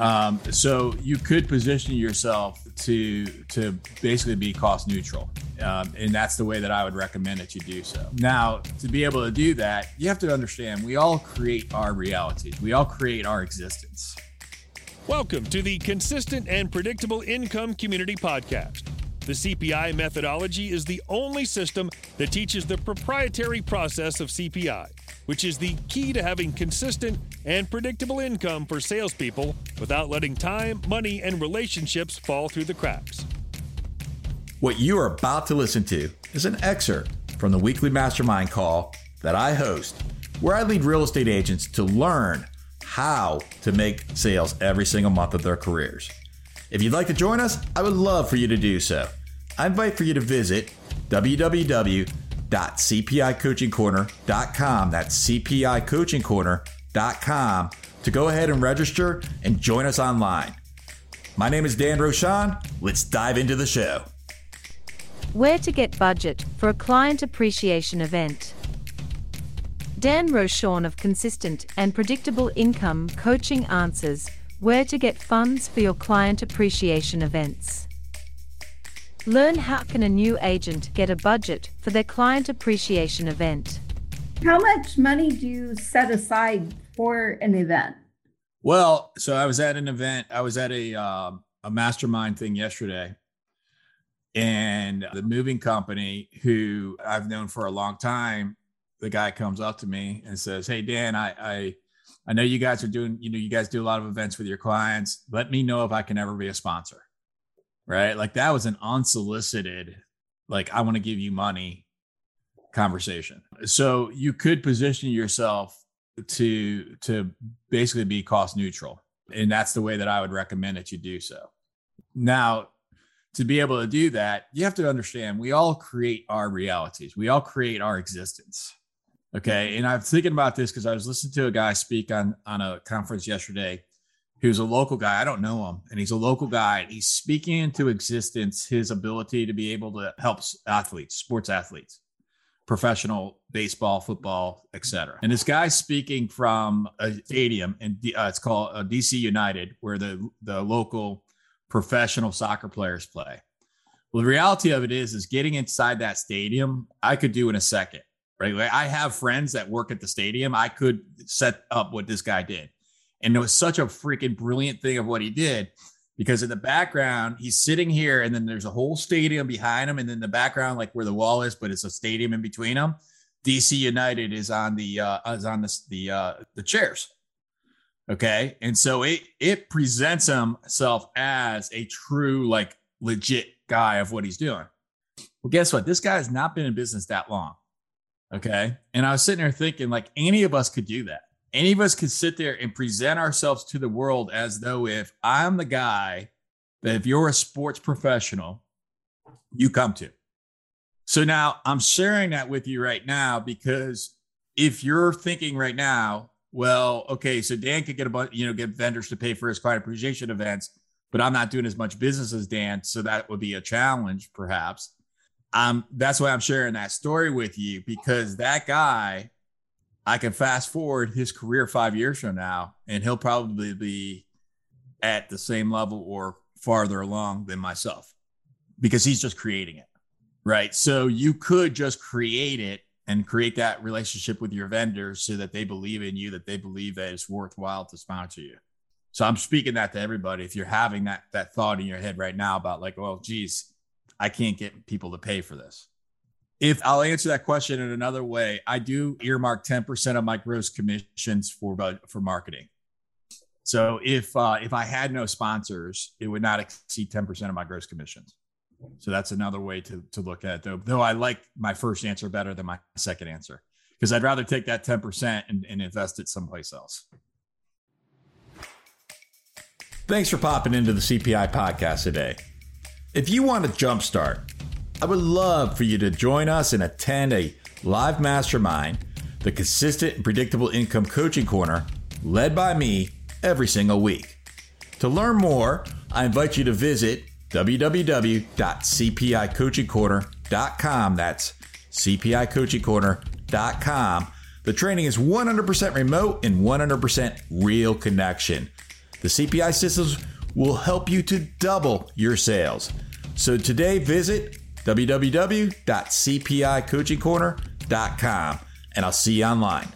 Um, so you could position yourself to to basically be cost neutral, um, and that's the way that I would recommend that you do so. Now, to be able to do that, you have to understand we all create our realities. We all create our existence. Welcome to the Consistent and Predictable Income Community Podcast. The CPI methodology is the only system that teaches the proprietary process of CPI, which is the key to having consistent and predictable income for salespeople without letting time, money, and relationships fall through the cracks. What you are about to listen to is an excerpt from the weekly mastermind call that I host, where I lead real estate agents to learn how to make sales every single month of their careers. If you'd like to join us, I would love for you to do so. I invite for you to visit www.cpicoachingcorner.com. That's cpicoachingcorner.com to go ahead and register and join us online. My name is Dan Rochon. Let's dive into the show. Where to get budget for a client appreciation event. Dan Rochon of Consistent and Predictable Income Coaching answers where to get funds for your client appreciation events. Learn how can a new agent get a budget for their client appreciation event. How much money do you set aside for an event? Well, so I was at an event. I was at a uh, a mastermind thing yesterday, and the moving company who I've known for a long time, the guy comes up to me and says, "Hey Dan, I I I know you guys are doing you know you guys do a lot of events with your clients. Let me know if I can ever be a sponsor." Right? Like that was an unsolicited, like, I want to give you money conversation. So you could position yourself to to basically be cost neutral. And that's the way that I would recommend that you do so. Now, to be able to do that, you have to understand we all create our realities. We all create our existence. Okay. And I'm thinking about this because I was listening to a guy speak on on a conference yesterday who's a local guy. I don't know him, and he's a local guy. And he's speaking into existence his ability to be able to help athletes, sports athletes, professional baseball, football, etc. And this guy's speaking from a stadium, and uh, it's called uh, DC United, where the the local professional soccer players play. Well, the reality of it is, is getting inside that stadium, I could do in a second. Right, I have friends that work at the stadium. I could set up what this guy did and it was such a freaking brilliant thing of what he did because in the background, he's sitting here and then there's a whole stadium behind him. And then the background, like where the wall is, but it's a stadium in between them. DC United is on the uh, is on the the uh, the chairs. Okay, and so it it presents himself as a true like legit guy of what he's doing. Well, guess what? This guy has not been in business that long. Okay, and I was sitting there thinking like any of us could do that any of us could sit there and present ourselves to the world as though if I'm the guy that if you're a sports professional, you come to. So now I'm sharing that with you right now because if you're thinking right now, well, okay, so Dan could get a bunch, you know, get vendors to pay for his client appreciation events, but I'm not doing as much business as Dan, so that would be a challenge, perhaps. Um, that's why I'm sharing that story with you because that guy I can fast forward his career five years from now, and he'll probably be at the same level or farther along than myself because he's just creating it. Right. So you could just create it and create that relationship with your vendors so that they believe in you, that they believe that it's worthwhile to sponsor you. So I'm speaking that to everybody. If you're having that that thought in your head right now about like, well, geez, I can't get people to pay for this if I'll answer that question in another way, I do earmark 10% of my gross commissions for for marketing. So if uh, if I had no sponsors, it would not exceed 10% of my gross commissions. So that's another way to to look at it though. Though I like my first answer better than my second answer because I'd rather take that 10% and, and invest it someplace else. Thanks for popping into the CPI podcast today. If you want to jumpstart I would love for you to join us and attend a live mastermind, the Consistent and Predictable Income Coaching Corner, led by me every single week. To learn more, I invite you to visit www.cpicoachingcorner.com. That's cpicoachingcorner.com. The training is 100% remote and 100% real connection. The CPI systems will help you to double your sales. So today, visit www.cpicoachingcorner.com and I'll see you online.